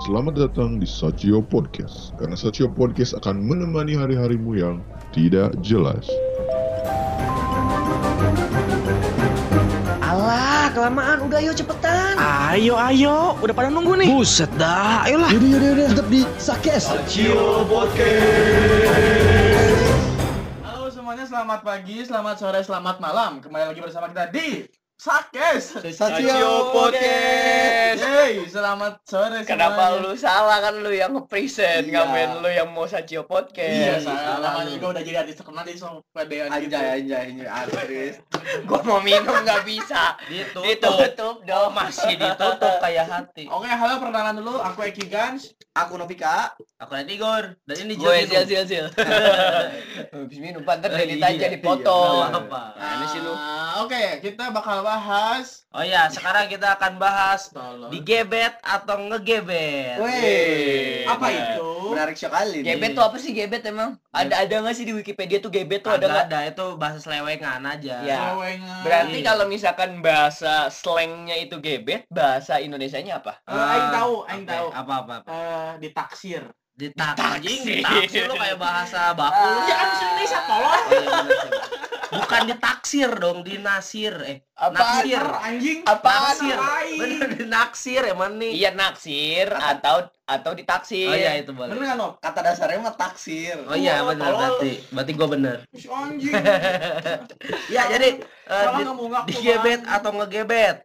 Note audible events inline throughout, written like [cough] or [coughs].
Selamat datang di Sachio Podcast, karena Sachio Podcast akan menemani hari-harimu yang tidak jelas. Alah, kelamaan. Udah ayo cepetan. Ayo, ayo. Udah pada nunggu nih. Buset dah. Ayolah. Yaudah, yaudah, yaudah. Tetap di Sakes. Halo semuanya, selamat pagi, selamat sore, selamat malam. Kembali lagi bersama kita di Sakes. Sachio Podcast. Hey, selamat sore Kenapa semuanya. lu salah kan lu yang nge-present, Iya. ngamen lu yang mau Sachio Podcast. Iya, salah. Namanya juga udah jadi artis terkenal so pedean gitu. Anjay, anjay, anjay, artis. [laughs] Gua mau minum nggak bisa. Ditutup. Ditutup dong. Masih ditutup kayak hati. Oke, halo perkenalan dulu. Aku Eki Gans. Aku Novika. Aku nanti Igor. Dan ini Gue Jil sil sil sil. Habis minum pantat Eh, dari iya, aja dipotong. apa-apa. Nah, ini sih lu. Ah, Oke, kita bakal bahas Oh ya, sekarang kita akan bahas digebet atau ngegebet. Weh, apa Iya. itu? Menarik sekali. Gebet tuh apa sih gebet emang? Ada ada nggak sih di Wikipedia tuh gebet tuh ada nggak? ada itu bahasa selewengan aja. Ya. Sewengan. Berarti kalau misalkan bahasa slangnya itu gebet, bahasa Indonesianya apa? Eh, aing tahu, aing apa- tahu. Apa apa apa. Eh, ditaksir. Ditaksir. Ditaksir. Lu kayak bahasa baku. lu. Ya kan bahasa Indonesia, tolong. Oh, iya, bener sih. Bukan ditaksir dong, dinasir. Eh, Apa? naksir. Anjing. Apaan? Naksir. Bener dinaksir emang nih. Iya naksir atau atau ditaksir. Oh iya itu boleh. Bener nggak, Nop? Kata dasarnya mah taksir. Oh iya Oh, tolol. berarti. Berarti gua bener. Anjing. [laughs] Ya jadi eh, Salah di, digebet Bang. atau ngegebet.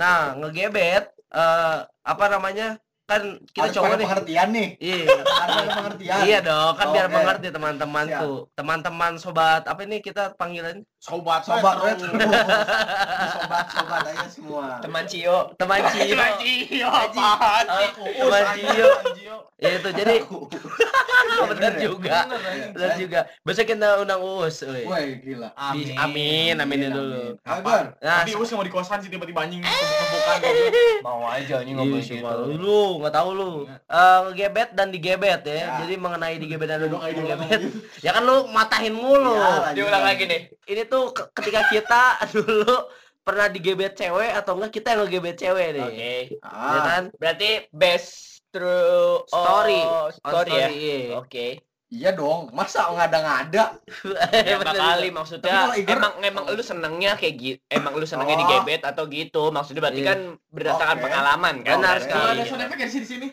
Nah, ngegebet eh apa namanya? Kan kita cowok nih. pengertian nih. Iya. Harus ada pengertian. Iya dong, kan biar Oke. mengerti teman-temanku. Teman-teman sobat apa ini kita panggilan? Sobat, Sobat sobat. Sobat sobat aja semua. Teman Cio. Teman Cio. Teman Cio, apaan sih? Teman Cio. Teman Cio. Ya itu jadi bener juga. Bener, anjing. Bener juga. Besok kita undang Uus. woi. Woi, gila. Di- Amin, aminin dulu. Kabar. Nah, Tapi Us nggak mau di kosan sih tiba-tiba anjing bukan Mau aja Iya, ngomong cuma gitu. lu nggak tahu lu. Eh, ngegebet dan digebet ya. Ya. Jadi mengenai digebet dan digebet. [laughs] Ya kan lu matahin mulu. Ya. Diulang lagi nih. Ini tuh ke- ketika kita [laughs] dulu pernah digebet cewek atau enggak kita yang ngegebet cewek nih. Oke. Ya kan? Berarti best true Story. oh, On story ya. iya. Oke. Iya dong, masa nggak ada nggak ada? Ya kali maksudnya kalau Igor- emang emang lu senengnya kayak gitu. Emang lu senengnya Oh. digebet atau gitu. Maksudnya berarti Iya. kan berdasarkan Oke. pengalaman kan. Benar Berarti. sekali. Ada sound effect di sini sini.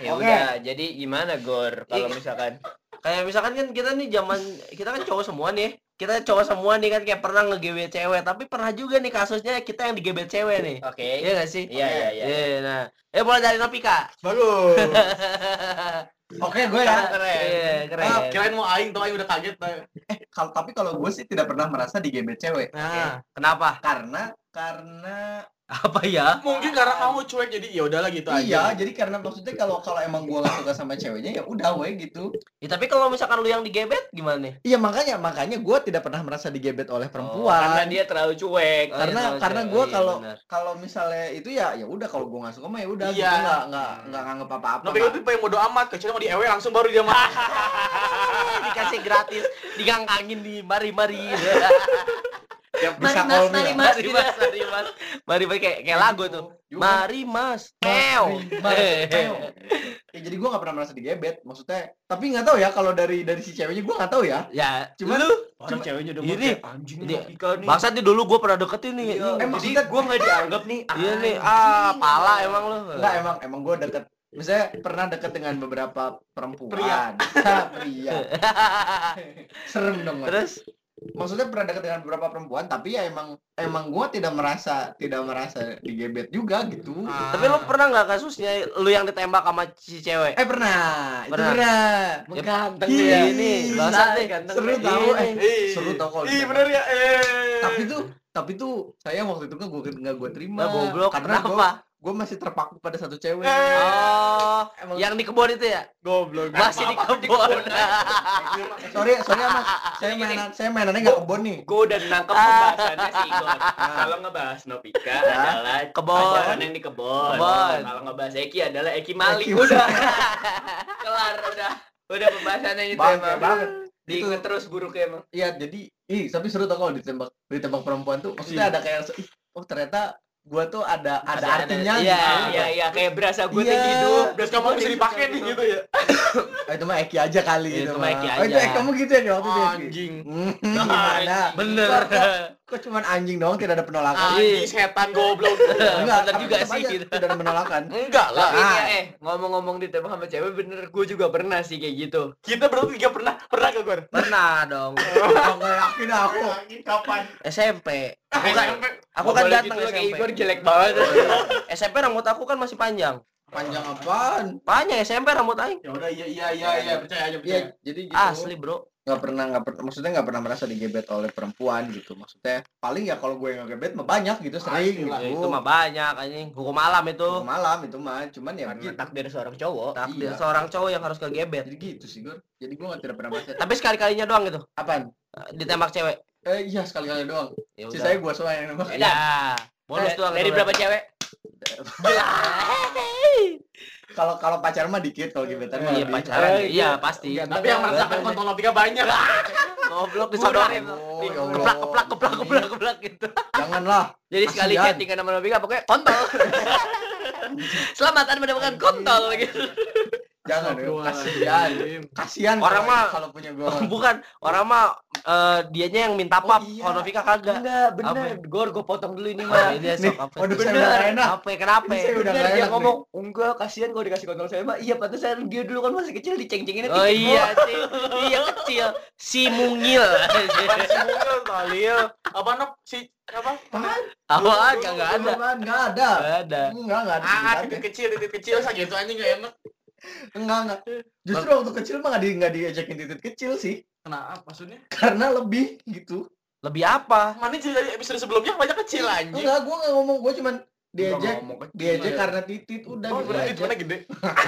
Ya Oke. udah, jadi gimana Gor kalau misalkan Kayak misalkan kan kita nih zaman kita kan cowok semua nih. Kita cowok semua nih kan kayak pernah ngegebet cewek, tapi pernah juga nih kasusnya kita yang digebet cewek nih. oke. Iya gak sih? Iya iya iya. Iya, nah. Eh boleh dari Nopi, Kak. Bagus. [laughs] Oke, gue ya. Keren. Iya, keren. Ah, kirain mau aing tuh aing udah kaget. Eh, kalau tapi kalau gue sih tidak pernah merasa digebet cewek. Nah, kenapa? Karena karena Apa ya? Mungkin karena kamu cuek jadi ya udahlah gitu iya, aja. jadi karena maksudnya kalau kalau emang gue gak suka sama ceweknya ya udah we gitu. Ya, tapi kalau misalkan lu yang digebet gimana nih? Iya makanya makanya gue tidak pernah merasa digebet oleh Karena perempuan. dia terlalu cuek. Oh, karena iya, karena iya, gue iya, kalau benar. kalau misalnya itu ya ya udah kalau gue nggak suka mah ya udah Iya. gitu nggak nggak nggak nganggep apa-apa. Tapi itu pengen bodo amat, kecuali mau di ewe langsung baru dia mah. [laughs] dikasih gratis, digangkangin di mari-mari. ya, [laughs] Mari bisa mas, call me mari mas, mari mas, mari mas, mari mas kayak kayak lagu tuh. Mari mas. Mari, mas, meow. [laughs] Ya, jadi gue nggak pernah merasa digebet, maksudnya. Tapi nggak tahu ya kalau dari dari si ceweknya gue nggak tahu ya. Ya, Cuman lu Orang ceweknya udah Ini- anjing ini- nih. Bangsat nih dulu gue pernah deketin nih. Iya, eh, jadi maksudnya gue nggak dianggap nih. Iya nih, ah pala emang lu. Enggak emang emang gue deket Misalnya pernah deket dengan beberapa perempuan Pria. [laughs] Pria [laughs] Serem dong Mas. Terus Maksudnya pernah deket dengan beberapa perempuan Tapi ya emang Emang gue tidak merasa Tidak merasa digebet juga gitu Ah. tapi lu pernah nggak kasusnya lu yang ditembak sama si cewek? Eh pernah Itu Pernah. pernah Ganteng dia ini, nih. Seru tau eh. Seru tau kalau ditembak. bener ya. Eh. Tapi tuh Tapi tuh Saya waktu itu nggak gue nggak gue terima Nah, goblok. Karena gue Kenapa? Gue masih terpaku pada satu cewek Eh. Oh, Emang- yang di kebun itu ya? goblok. Masih di kebun. Sorry, sorry ya mas Saya mainan Saya mainannya nggak kebun nih Gue udah nangkep pembahasannya sih Igor. [laughs] Kalau ngebahas Novika adalah Kebon. pacaran yang di kebon. Kebon. Kalau ngebahas Eki adalah Eki Malik. Eki Udah. [laughs] Kelar udah. Udah pembahasannya itu emang. banget. Diinget terus buruknya emang. Iya, jadi ih tapi seru tau kalau ditembak ditembak perempuan tuh maksudnya Iya. ada kayak ih, oh ternyata gua tuh ada ada Ada- artinya Iya, gitu. iya, iya, kayak berasa gue Iya. tuh hidup. Terus kamu bisa dipakai nih gitu ya. Oh, [coughs] itu mah Eki aja kali Itu gitu. mah Eki Oh, itu aja. eh, kamu gitu ya di waktu itu. Eki? Anjing. Hmm, gimana? Bener. [laughs] Kok, cuman anjing doang tidak ada penolakan? Anjing setan goblok. [laughs] Enggak, bener tapi juga sih aja gitu. Tidak ada penolakan. Enggak lah. Tapi Ah. ya, eh, ngomong-ngomong ditembak sama cewek bener, gue juga pernah sih kayak gitu. Kita berdua tiga pernah pernah ke gue. Pernah dong. [laughs] Enggak yakin aku. Kapan? SMP. Aku kan, aku kan datang kayak SMP. Igor jelek banget. SMP rambut aku kan masih panjang. Panjang apaan? Panjang SMP rambut aing. Ya udah iya iya iya iya percaya aja Iya, percaya. jadi gitu. Asli, Bro. nggak pernah nggak pernah maksudnya nggak pernah merasa digebet oleh perempuan gitu maksudnya paling ya kalau gue nggak gebet mah banyak gitu sering Pastilah, Ya, gitu itu mah banyak anjing. Hukum alam itu. Hukum malam itu mah cuman ya Karena gitu takdir seorang cowok. Takdir Iya. seorang cowok yang harus kegebet. jadi gitu sih gue jadi gue nggak tidak pernah merasa Tapi sekali-kalinya doang gitu. apaan Ditembak cewek. eh iya sekali kali doang Ya sisanya gue semua yang nembak Ya. Bonus Eh, doang. Dari berapa cewek? Kalau kalau pacaran mah dikit kalau gebetan mah Iya pacaran. Eh, Iya pasti. Enggak, Tapi yang merasakan kontol tiga banyak. [laughs] Goblok disodorin. Oh, Di- ya. Keplak keplak keplak keplak keplak gitu. janganlah Jadi sekali Kasihan. chattingan sama Nobika pokoknya kontol. [laughs] Selamat Anda mendapatkan kontol gitu. [laughs] jangan ya kasihan kasihan Orang mah- kalau punya gue Bukan, orang mah eh, dianya yang minta Oh, pap, iya. kalau Novika kagak. Enggak, Apa? bener. Gor, gue potong dulu ini mah. ini nih sok apa? waduh saya Bener. udah nggak enak Apa? Kenapa? Ini saya udah Bener, dia enak ngomong, enggak kasihan kalau dikasih kontol saya mah. Iya, pantesan dia dulu kan masih kecil diceng-cenginnya Oh iya sih, iya kecil, si mungil. [laughs] Si mungil Talil. Apa nok si apa? Apaan? Kagak ada. Apaan? nggak ada Nggak ada. enggak enggak ada Ah, titik kecil, titik kecil saja itu anjing enggak enak. Enggak enggak justru waktu kecil mah nggak di nggak diajakin titik kecil sih Kenapa maksudnya? karena lebih gitu Lebih apa? Mana cerita di episode sebelumnya banyak kecil anjing. enggak gue nggak ngomong gue cuman diajak diajak ya. karena titit udah Oh, gitu berarti aja mana gede.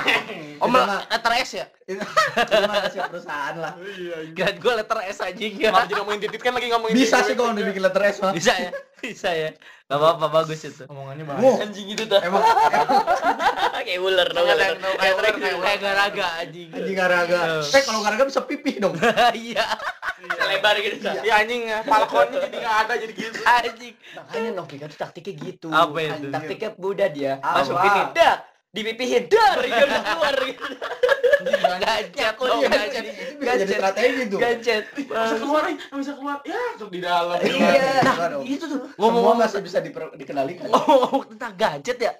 [laughs] Oh, letter S ya? [laughs] itu mah rahasia perusahaan lah Iya. Kira gue letter S anjing ya. Jadi ngomongin titit kan lagi ngomongin bisa sih kalau dibikin letter S mah Bisa ya? Bisa ya? Gak apa-apa, bagus itu. Omongannya Wow, Anjing itu tuh. emang [laughs] Kayak ular tau Kayak Kayak kayak trek ular, kayak Kayak garaga anjing. anjing garaga eh kalau garaga bisa pipih dong [laughs] Iya, lebar gitu. Iya anjing, falconnya jadi nggak ada jadi gitu. anjing. Makanya Novika tuh taktiknya gitu. Apa itu? Taktiknya mudah dia. Masukin dah. Dipipihin, dar. Dia udah keluar gitu. Gancet Aku dong, Iya, gancet. itu bisa jadi strategi tuh Gancet. Bisa keluar, nih, bisa keluar. Ya, tuh di dalam. Iya. Nah, Itu tuh ngomong ngomong-ngomong masih bisa dikendalikan ngomong tentang gadget ya.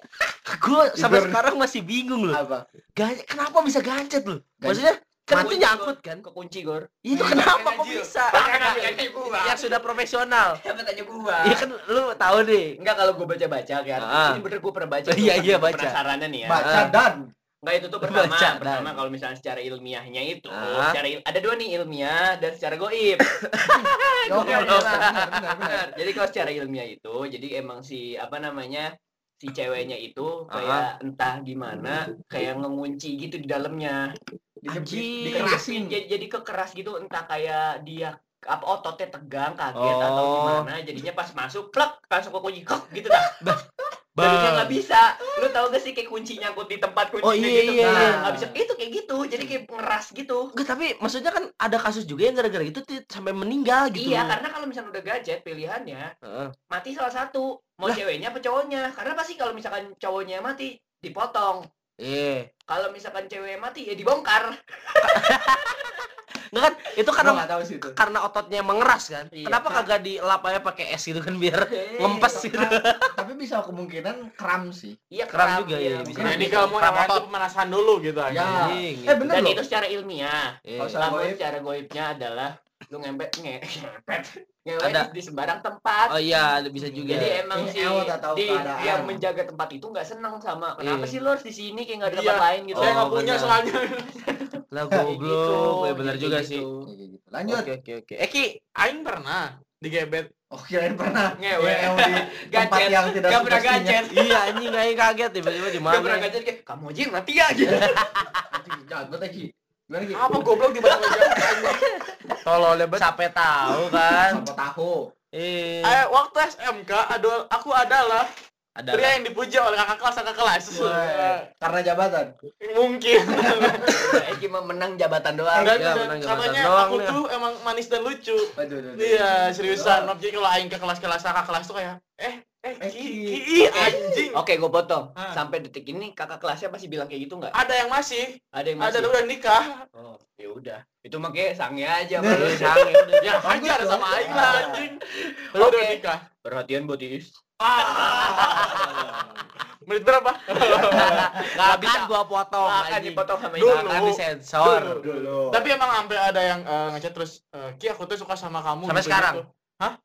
Gue sampai sekarang masih bingung loh. apa Gadget, kenapa bisa gadget loh? Maksudnya kan itu Kunci, nyangkut kan? Kekunci, Gor. Itu kenapa kok bisa? Yang sudah profesional. Siapa tanya gua? Iya kan lu tahu deh. Enggak kalau gua baca-baca kan. Ah. Ini bener gua pernah baca. Iya, iya, baca. Penasarannya nih ya. baca Ah. dan Enggak itu tuh pertama, Baca, pertama kalau misalnya secara ilmiahnya itu, Ah. secara il- ada dua nih ilmiah dan secara goib. Benar, benar, benar. Jadi kalau secara ilmiah itu, jadi emang si apa namanya si ceweknya itu kayak entah gimana kayak ngengunci gitu di dalamnya. Di- dikerasin Jadi, jadi kekeras gitu entah kayak dia apa ototnya tegang kaget atau Oh. gimana jadinya pas masuk plek langsung ke kunci kok gitu dah Bang. nggak bisa lu tau gak sih kayak kunci nyangkut di tempat kunci Oh, iya, gitu iya, Nah, iya. nggak bisa itu kayak gitu jadi kayak ngeras gitu Enggak, tapi maksudnya kan ada kasus juga yang gara-gara itu sampai meninggal gitu. iya karena kalau misalnya udah gadget pilihannya Heeh. mati salah satu mau Lah. ceweknya apa cowoknya karena pasti kalau misalkan cowoknya mati dipotong Iya. kalau misalkan ceweknya mati ya dibongkar [laughs] Enggak kan itu karena tahu sih itu karena ototnya mengeras kan. Iya. Kenapa kagak dilap aja pakai es gitu kan biar ngempes gitu. [laughs] tapi bisa kemungkinan kram sih iya Kram juga, iya, bisa bisa. Nah, ini kalau mau lain tuh pemanasan dulu gitu Ya. aja. Anjing, eh bener dan loh itu secara ilmiah Iya. Kalau secara goibnya adalah lu ngempet nge ngepet ngewe Ada. di, di sembarang tempat. Oh iya, bisa juga. Jadi emang Ini si Eo tak tahu di, keadaan. yang menjaga tempat itu nggak senang sama kenapa Iya. sih lu harus di sini kayak nggak ada Iya. tempat lain gitu. Saya Oh, nggak punya benar. soalnya. [laughs] lah goblok. Ya benar gitu, juga gitu. sih. Ya, kayak gitu. lanjut Oke oke oke. Eki, Aing pernah digebet. oh kirain pernah Ngewe. Di [laughs] tempat yang tidak Gak pernah gadget. [laughs] iya anjing kayak kaget tiba-tiba di Gak pernah mana. gadget kayak kamu aja yang mati ya gitu. Anjing, jahat banget Eki gimana? Apa goblok di belakang meja? [laughs] Tolol lebat. Sampai tahu kan. apa tahu Eh, Eh, waktu SMK ada aku adalah ada. pria yang dipuja oleh kakak kelas kakak kelas. Wah, karena jabatan Mungkin. [laughs] Eh cuma menang jabatan doang. Dan, Ya, menang jabatan katanya doang aku nih. tuh emang manis dan lucu. Aduh, aduh, aduh. Iya, seriusan. Jadi kalau aing ke kelas-kelas kakak kelas tuh kayak, eh Eh, Eh, ki, ih, anjing. Oke, gue potong. Ah. Sampai detik ini kakak kelasnya pasti bilang kayak gitu nggak? Ada yang masih, Ada yang ada masih. udah nikah. Oh, ya udah. Itu makanya sange aja, Iya, Bro. sange udah. Ya hajar sama aing lah anjing. Lu udah nikah. Perhatian buat Iis. [laughs] Menit berapa? [laughs] Nggak akan gua potong Nggak akan dipotong sama Dulu. Nggak akan disensor. Dulu. Tapi emang sampai ada yang eh, ngechat terus, eh, Ki aku tuh suka sama kamu. Sampai gitu, sekarang? gitu.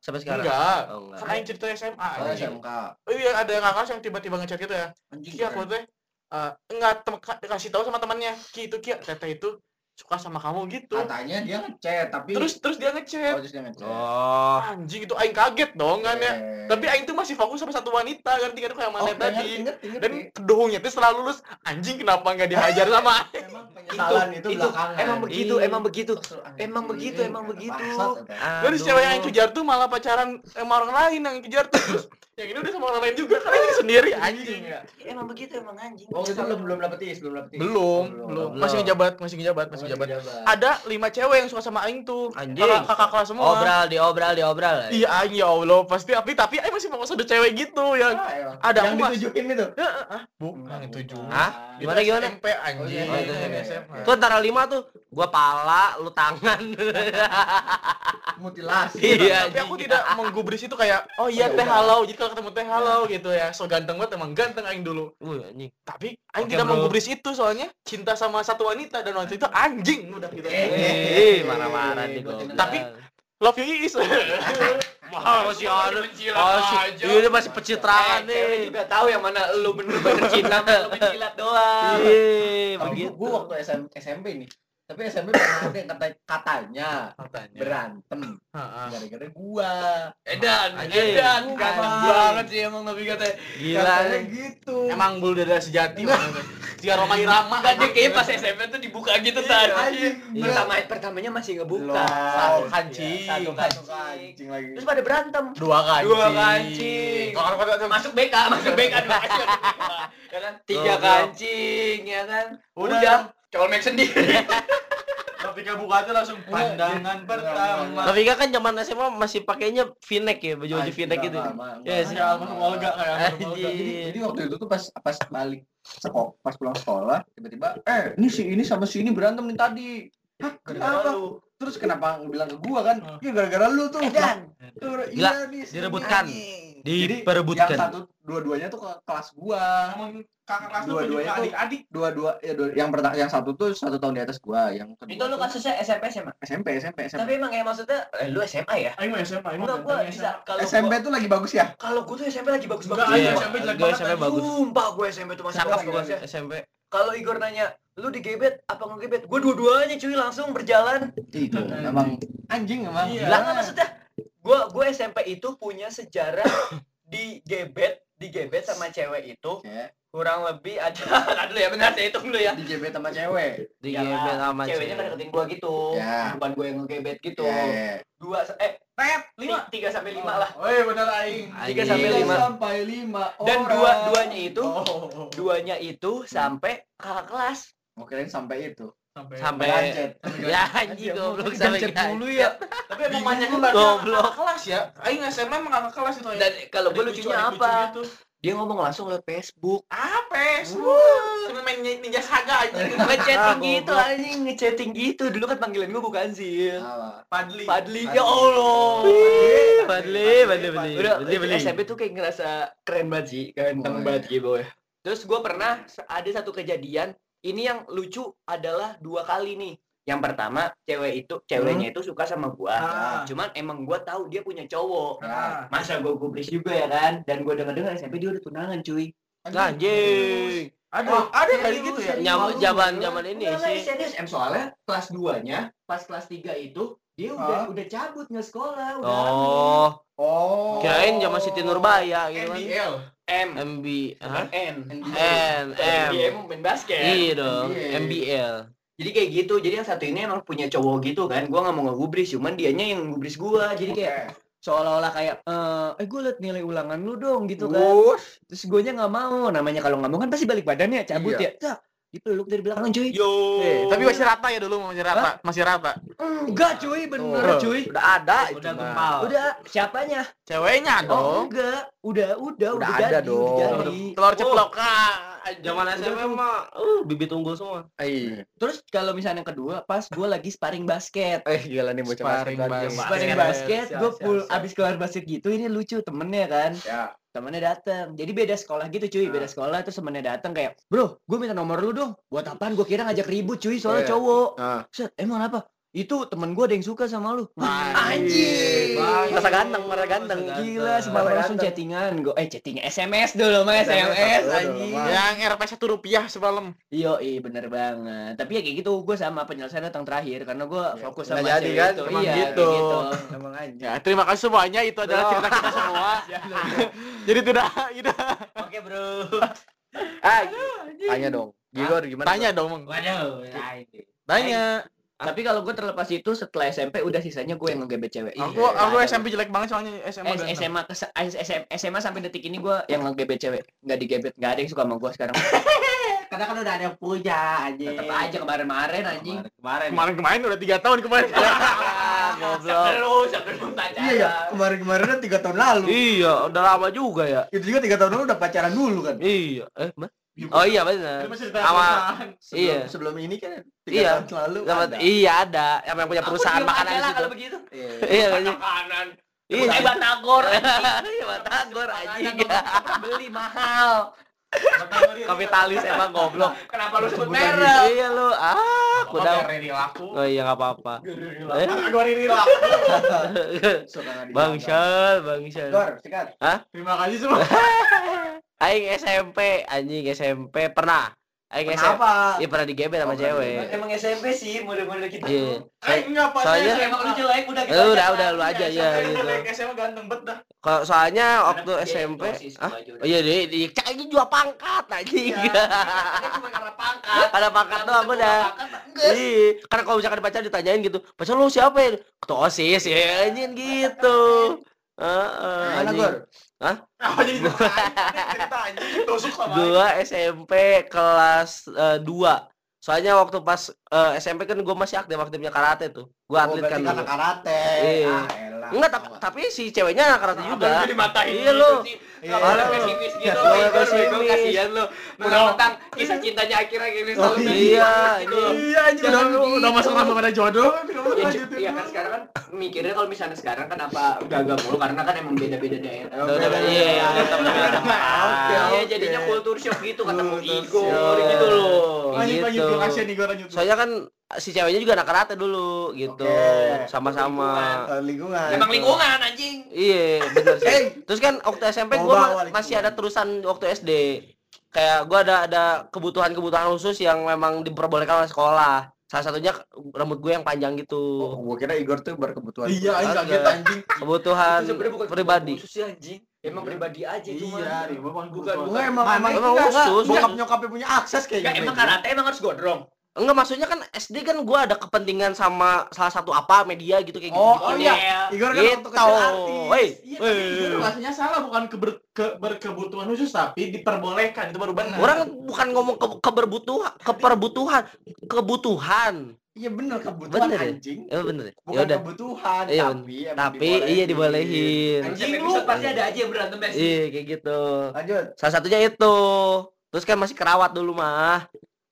Sampai sekarang. Enggak. Oh, enggak. Kan aing cerita SMA Oh. SMK. Oh iya ada yang kakak yang tiba-tiba ngechat gitu ya. Anjing. Ki aku tuh eh, enggak kasih tahu sama temannya. Ki itu Ki teteh itu suka sama kamu gitu. Katanya dia ngechat tapi Terus terus dia oh, ngechat. terus dia ngechat. Oh. Anjing itu aing kaget dong kan ya. Eh. Tapi aing tuh masih fokus sama satu wanita kan tinggal kayak oh, mana ngerti, tadi. ngerti, ngerti. Dan kedohongnya tuh setelah lulus anjing kenapa nggak dihajar sama [laughs] aing? emang penyesalan itu, itu belakangan. emang begitu, emang begitu. Emang begitu, emang begitu. Terus cewek yang kejar tuh malah pacaran sama orang lain yang kejar terus. [coughs] yang ini udah sama orang lain juga karena ini sendiri anjing ya. Emang begitu, emang anjing. Waktu itu belum belum dapet is, belum dapet is. Belum, Oh, belum. Masih ngejabat, masih ngejabat, masih ngejabat. Ada lima cewek yang suka sama aing tuh. Anjing. Kakak, kakak kelas semua. Obral, diobral, diobral. Iya aing ya Allah, pasti tapi tapi aing masih fokus ada cewek gitu yang Ah. Ada, yang ditujukin itu. bukan itu juga. Hah? Gimana Itu gimana? SMP anjing. Oh, iya, Oh, itu. Tuh antara lima tuh, gua pala, lu tangan. Mutilasi. Iya, tapi aku anjing. tidak menggubris itu kayak oh iya Oh, ya teh halau jadi kalau ketemu teh halau gitu ya so ganteng banget emang ganteng aing dulu Wih, anjing. tapi aing Oke, tidak bro. menggubris itu soalnya cinta sama satu wanita dan wanita itu anjing udah gitu Eh, marah-marah nih Tapi- love you is [laughs] masih ada. Mencilat Masih, aja. ini masih pencitraan Eh, nih. juga tahu yang mana lu bener-bener cinta, [laughs] lu menjilat doang. Iya, begitu. gua waktu SM, SMP nih. Tapi SMP pernah ada yang kata, katanya katanya berantem Heeh. gara-gara gua. Edan, edan, ganteng banget sih emang tapi katanya. Gila. Katanya gitu. emang bulu dada sejati maksudnya. Jika Roma Irama Enggak dia kayaknya pas SMP tuh dibuka gitu tadi. anjing. Pertama pertamanya masih ngebuka. Satu kancing. Satu Satu kancing. kancing lagi. Terus pada berantem. dua kancing Dua kancing. Masuk BK, masuk BK dua [laughs] kancing. Ya kan? Tiga kancing, ya kan? Udah. Colmek sendiri. [laughs] ketika buka tuh langsung pandangan pertama Tapi kan zaman SMA masih pakainya v-neck ya, baju-baju v-neck gitu. Iya sih. almarhum Olga kayak jadi waktu itu tuh pas pas balik sekolah, pas pulang sekolah, tiba-tiba, eh ini si ini sama si ini berantem nih tadi. Hah, kenapa? Terus kenapa bilang ke gua kan? Hmm. Ya gara-gara lu tuh. Tuh, Gila, iya nih, direbutkan. Diperebutkan. yang satu dua-duanya tuh ke kelas gua. Kakak kelas Dua-duanya tuh- adik-adik Dua-dua ya dua, yang pertama yang satu tuh satu tahun di atas gua, yang kedua Itu lu kasusnya SMP SMA. SMP SMP SMP. Tapi emang ya maksudnya eh, lu SMA ya? Mah SMA, mah Enggak gua bisa kalau SMP gua- tuh lagi bagus ya? kalau gua tuh SMP lagi Aing Iya, SMP gua banget, SMP bagus. Sumpah gue SMP tuh masih bagus gua. SMP. Kalau Igor nanya, lu digebet apa ngegebet? Gue dua-duanya cuy langsung berjalan. Itu emang anjing emang. Iya. Lah nggak maksudnya, gue gue SMP itu punya sejarah digebet, digebet sama cewek itu Kayak kurang lebih ada. [laughs] Aduh ya benar saya hitung dulu ya. digebet sama cewek. Digebet sama ceweknya cewek. deketin gua gitu. Ya. Bukan gue yang ngegebet gitu. Ya, ya. Dua eh Tet, lima tiga sampai lima lah. Oh iya bener Aing Tiga sampai Tiga lima. sampai lima Dan dua duanya itu, Oh, duanya itu sampai kakak kelas. Mau kirain sampai itu. sampai Sampai Gancet. [laughs] ya anjing goblok sampai Gancet gancet. mulu ya. tapi emang banyak banget goblok. kelas ya Aing SMA emang kakak kelas itu. Dan kalau gue lucunya apa? gitu. Dia ngomong langsung lewat Facebook. apa Sambil main ninja saga aja [laughs] ngechatting Ah, gitu anjing ngechatting gitu dulu kan panggilan gue bukan Zil Apa? Padli Padli ya Allah Beli, beli, beli. udah Beli, beli. SMP tuh kayak ngerasa keren banget sih Oh, banget iya. gitu ya terus gue pernah ada satu kejadian ini yang lucu adalah dua kali nih yang pertama cewek itu ceweknya itu suka sama gua Ah. cuman emang gua tahu dia punya cowok Ah. masa gua gubris juga ya kan dan gua denger dengar SMP dia udah tunangan cuy Anjing. Aduh, ada kali gitu ya? Nyam zaman zaman ini sih. serius em soalnya kelas 2 nya pas kelas 3 itu dia udah Hah? udah cabut nggak sekolah udah Oh, Oh. kirain zaman Siti Nurbaya gitu kan. M MB, hah? N N, M. mau main basket Iya dong. MBL. jadi kayak gitu jadi yang satu ini emang punya cowok gitu kan gua nggak mau ngegubris cuman dianya yang ngegubris gua jadi kayak seolah-olah kayak eh eh gue liat nilai ulangan lu dong gitu kan terus gue nya nggak mau namanya kalau nggak mau kan pasti balik badannya cabut Iya. ya Cak, dipeluk dari belakang cuy. Yo. Eh, tapi masih rata ya dulu masih rata, masih rata. Enggak cuy, bener Tuh. cuy. Udah ada itu Udah mah. gempal. Udah, siapanya? Ceweknya Oh, dong. enggak. Udah, udah, Udah udah, ada jadi, dong. udah jadi. Telur ceplok ah. Zaman SMP mah uh bibit unggul semua. Eh, Terus kalau misalnya yang kedua, pas gue lagi sparring basket. eh gila nih bocah Sparring basket. basket. Sparring Basket. gue full siap. abis keluar basket gitu, ini lucu temennya kan. Ya. Temennya dateng, jadi beda sekolah gitu cuy, beda sekolah terus temennya dateng kayak, bro, gue minta nomor lu dong. Buat apaan? Gue kira ngajak ribut cuy, soalnya Iya. cowok. Ah. Set, emang apa? Itu temen gue ada yang suka sama lu. Anjing. Merasa ganteng, merasa ganteng. Gila, semalam langsung chattingan gue. Eh, chatting SMS dulu mah SMS anjing. Yang RP satu rupiah semalam. Iya, iya bener banget. Tapi ya kayak gitu, gue sama penyelesaian datang terakhir karena gue fokus Nggak sama jadi cewek kan? itu. Emang Iya, gitu. kayak gitu. Emang anjing. Ya, terima kasih semuanya. Itu adalah cerita kita semua. [laughs] [laughs] Jadi itu udah, itu. Oke, Bro. Ah, tanya dong. Gimana? Tanya dong. Waduh, nah. Tanya. Tapi kalau gue terlepas itu setelah SMP udah sisanya gue yang ngegebet cewek. Aku Iya, aku. SMP jelek banget soalnya SMA ganteng. SMA ke SMA, SMA sampai detik ini gue yang ngegebet cewek. Nggak digebet, nggak ada yang suka sama gue sekarang. [laughs] Karena kan udah ada yang punya anjing. Tetep aja kemarin-kemarin anjing. Kemarin. Kemarin-kemarin udah tiga tahun kemarin. [laughs] Goblok. Iya ya, kemarin-kemarin kan tiga tahun lalu. Iya, udah lama juga ya. Itu juga tiga tahun lalu udah pacaran dulu kan. Iya. Eh, Ma? Oh iya benar. Cerita Sama perusahaan. Sebelum, Iya. sebelum ini kan tiga Iya. tahun lalu Sama- ada. Iya ada, yang punya Aku perusahaan diem makanan lah kalau begitu. Iya. Iya. Makanan. Iya. Batagor. [laughs] Iya, Batagor anjing. Beli mahal. Kapitalis emang goblok. Kenapa lu sebut merek? Iya lu. Ah, Udah udah. Riri laku. Oh iya enggak apa-apa. Eh, Gua Riri laku. [laughs] Bang. Syal, Bang Syal. Gor, sikat. Terima kasih semua. [laughs] Aing SMP, anjing SMP pernah. Aing SMP. Kenapa? Iya pernah digebet sama Oh, pernah cewek. Emang SMP sih model-model gitu. Iya. Eh, enggak Pak. Soalnya- saya Emang lu jelek udah Eh, udah, udah lu aja ya SMP gitu. SMA ganteng banget dah. Kalau soalnya waktu Karena SMP, dosis ah, oh iya deh, di cak ini juga pangkat anjing. Iya. Ini cuma karena pangkat. Ada pangkat doang enggak. Iya, karena kalau misalkan pacar ditanyain gitu, pacar lu siapa ya? Ketua OSIS ya, anjing gitu. Heeh, jadi cerita anjing [laughs] tusuk sama Gua SMP kelas 2. Soalnya waktu pas eh, SMP kan gua masih aktif aktifnya karate tuh. Gua Oh, atlet kan berarti karena karate. Iya. Ah, elah. Enggak, tapi, tapi si ceweknya karate juga. Kenapa lu dimatahin Iya, sih? Iya, Kenapa lu. pesimis gitu? Igor, pesimis. Kasihan lu. Mentang-mentang kisah cintanya akhirnya gini Oh, iya, gitu. Iya anjing udah udah masuk lama pada jodoh. Kenapa Ya, lanjutin iya kan sekarang kan mikirnya kalau misalnya sekarang kan apa gagal mulu karena kan emang beda-beda daerah. Udah, iya. Oke, Iya oke. jadinya kultur shock gitu ketemu Igor gitu loh. Lanjut lanjut gue kasihan Igor lanjut. Soalnya kan si ceweknya juga anak karate dulu gitu. Sama-sama. Eh, lingkungan. Emang lingkungan anjing. Iya, bener sih. Terus kan waktu SMP bawa ma- lingkungan. masih ada terusan waktu SD. Kayak gua ada ada kebutuhan-kebutuhan khusus yang memang diperbolehkan oleh sekolah. Salah satunya rambut gue yang panjang gitu. Oh, gua kira Igor tuh berkebutuhan. Iya anjing anjing. Kebutuhan pribadi. khusus sih anjing. Emang pribadi aja cuma. Iya, bukan Bukan, Gua emang emang emang khusus. Bokap nyokapnya punya akses Enggak, kayaknya. emang karate emang harus gondrong. Enggak maksudnya kan SD kan gua ada kepentingan sama salah satu apa media gitu kayak Oh, gitu. oh iya. Igor kan Gitu. waktu kecil artis. Woi. Iya, maksudnya salah bukan keber, ke, berkebutuhan khusus tapi diperbolehkan itu baru benar. Orang bukan ngomong ke, keberbutuhan, keperbutuhan, kebutuhan. Iya bener kebutuhan Bener ya? anjing. Ya bener. Ya Bukan udah. kebutuhan, Iya, tapi Tapi iya dibolehin. Anjing lu. pasti ada aja yang berantem ya. Iya kayak gitu. Lanjut. Salah satunya itu. Terus kan masih kerawat dulu mah.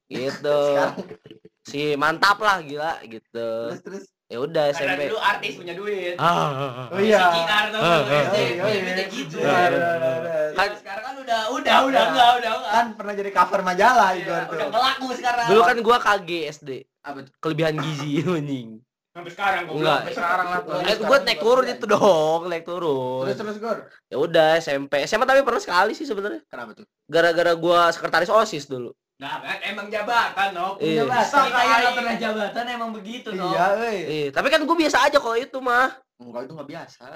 Gitu. [laughs] Si mantap lah gila gitu. terus terus. Ya udah SMP. dulu artis punya duit. Ah. Oh iya. Tuh. Ah, ah, ah. gitu. Iya, iya, iya, iya. Kan sekarang kan udah udah udah enggak udah enggak. Kan pernah jadi cover majalah Iya, tuh. Udah ngelaku sekarang. Dulu kan gua KG SD. Kelebihan gizi [laughs] anjing. sampai sekarang gua Enggak. Sampai sekarang lah. Oh, Eh gua naik turun itu dong, naik turun. Terus terus Gor. Ya udah SMP. SMA tapi pernah sekali sih sebenarnya. Kenapa tuh? Gara-gara gua sekretaris OSIS dulu. Nah, kan emang jabatan, no. Iya. Kita yang nggak pernah jabatan emang begitu, no. Iya, euy. Iya, tapi kan gua biasa aja kalau itu mah. Enggak itu enggak biasa.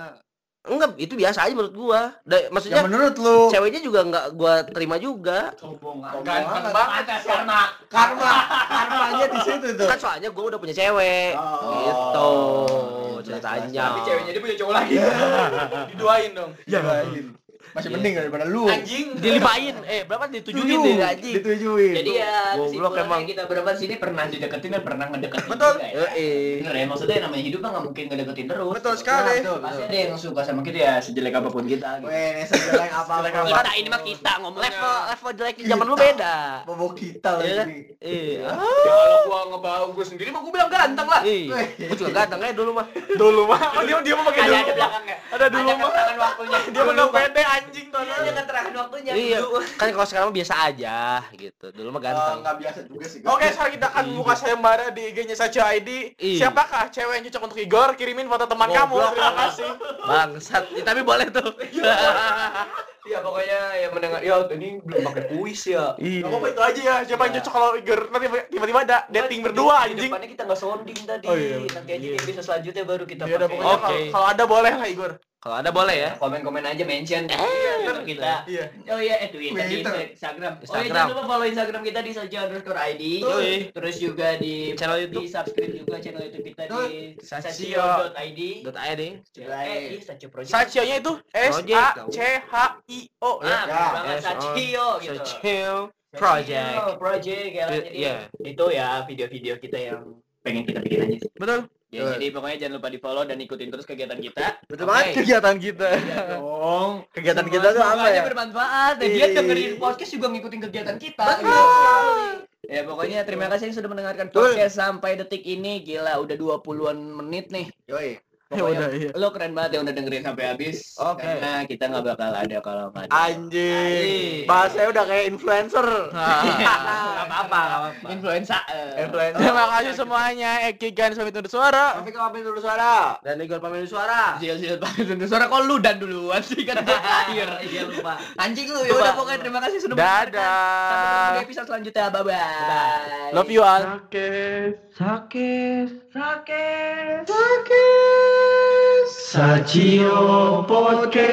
Enggak, itu biasa aja menurut gua. Da- Ya maksudnya menurut lu ceweknya juga enggak gua terima juga. Sombong ganteng banget. banget ya karma. karma karmanya di situ tuh. Kan soalnya gua udah punya cewek. Oh. Gitu Iya, ceritanya. Tapi ceweknya dia punya cowok lagi. Diduain dong. Iya. Masih Iya. mending daripada lu. Anjing. Dilipain. Eh, berapa ditujuin deh anjing. Ditujuin. Jadi ya Goblok emang. kita berempat sini pernah dideketin dan pernah ngedeketin Betul. ya. Eh, Bener ya, maksudnya namanya hidup mah nggak mungkin ngedeketin terus. Betul sekali. Betul, Pasti betul. ada yang suka sama kita ya sejelek apa pun kita. Gitu. Weh, ini sejelek apa Sejelek apa. kita ini mah kita ngomong level level jelek di zaman lu beda. Bobo kita Iya kan? lagi. Iya. Ya kalau gua ngebau gua sendiri mah gua bilang ganteng lah. Iya. Gua juga ganteng aja dulu mah. Dulu mah. Oh, dia dia mau pakai Ada dulu. ada belakangnya. Ada dulu mah. Dia nggak pede anjing tuh. Iya, ada keterangan waktunya. Iya. dulu. Kan kalau sekarang mah biasa aja gitu. Dulu mah Oh, ganteng. nggak biasa juga sih. Oke, sekarang kita akan buka sayembara di IG-nya Sacio ID. Iya. Siapakah cewek yang cocok untuk Igor? Kirimin foto teman kamu. Terima kasih. Bangsat. Ih, tapi boleh tuh. Iya pokoknya yang mendengar ya ini belum pakai kuis ya. Iya. Gak apa-apa itu aja ya. Siapa yang Iya. cocok kalau Igor nanti tiba-tiba ada dating berdua Di anjing. depannya kita nggak sounding tadi. Oh, iya. Nanti aja di episode selanjutnya baru kita Ya pakai. pokoknya Oke. kalau- kalau ada boleh lah Igor. Kalau ada boleh ya. Komen-komen aja mention Eh, Twitter kita. Iya. Oh iya, eh Twitter, di Twitter. Instagram. Oh iya, Instagram. jangan lupa follow Instagram kita di saja underscore ID. Yoi. Terus juga di Channel YouTube. di subscribe juga channel YouTube kita di Sacio. sacio.id. Dot ID. Eh, di Sacio Project. Sacio-nya itu S A C H I O Ah, ya. Sacio gitu. Sacio Project. Project ya. Iya. Itu ya video-video kita yang pengen kita bikin aja sih. Betul. Ya, Betul. jadi pokoknya jangan lupa di follow dan ikutin terus kegiatan kita. Betul Oke. banget kegiatan kita. Iya dong. Kegiatan kita tuh apa ya? bermanfaat. Dan dia Iya. dengerin podcast juga ngikutin kegiatan kita. Betul. Gitu. Ya pokoknya terima kasih yang sudah mendengarkan Betul. podcast sampai detik ini. Gila udah 20-an menit nih. Yoi. Pokoknya iya. lo keren banget yang udah dengerin sampai habis. Oke. Karena kita nggak bakal ada kalau nggak ada. Anjing. Bahasanya udah kayak influencer. [laughs] Gak apa-apa, gak apa-apa. Influenza. eh. Influencer. Terima kasih semuanya. Eki Gans pamit undur suara. Tapi kalau dulu suara. Dan Igor pamit suara. Sial-sial banget untuk suara kok lu dan duluan sih kan terakhir. [laughs] Iya lupa. Anjing lu ya udah pokoknya terima kasih sudah mendengarkan. Sampai ketemu di Dadah. episode selanjutnya. Bye bye. Love you all. Sacio Podcast.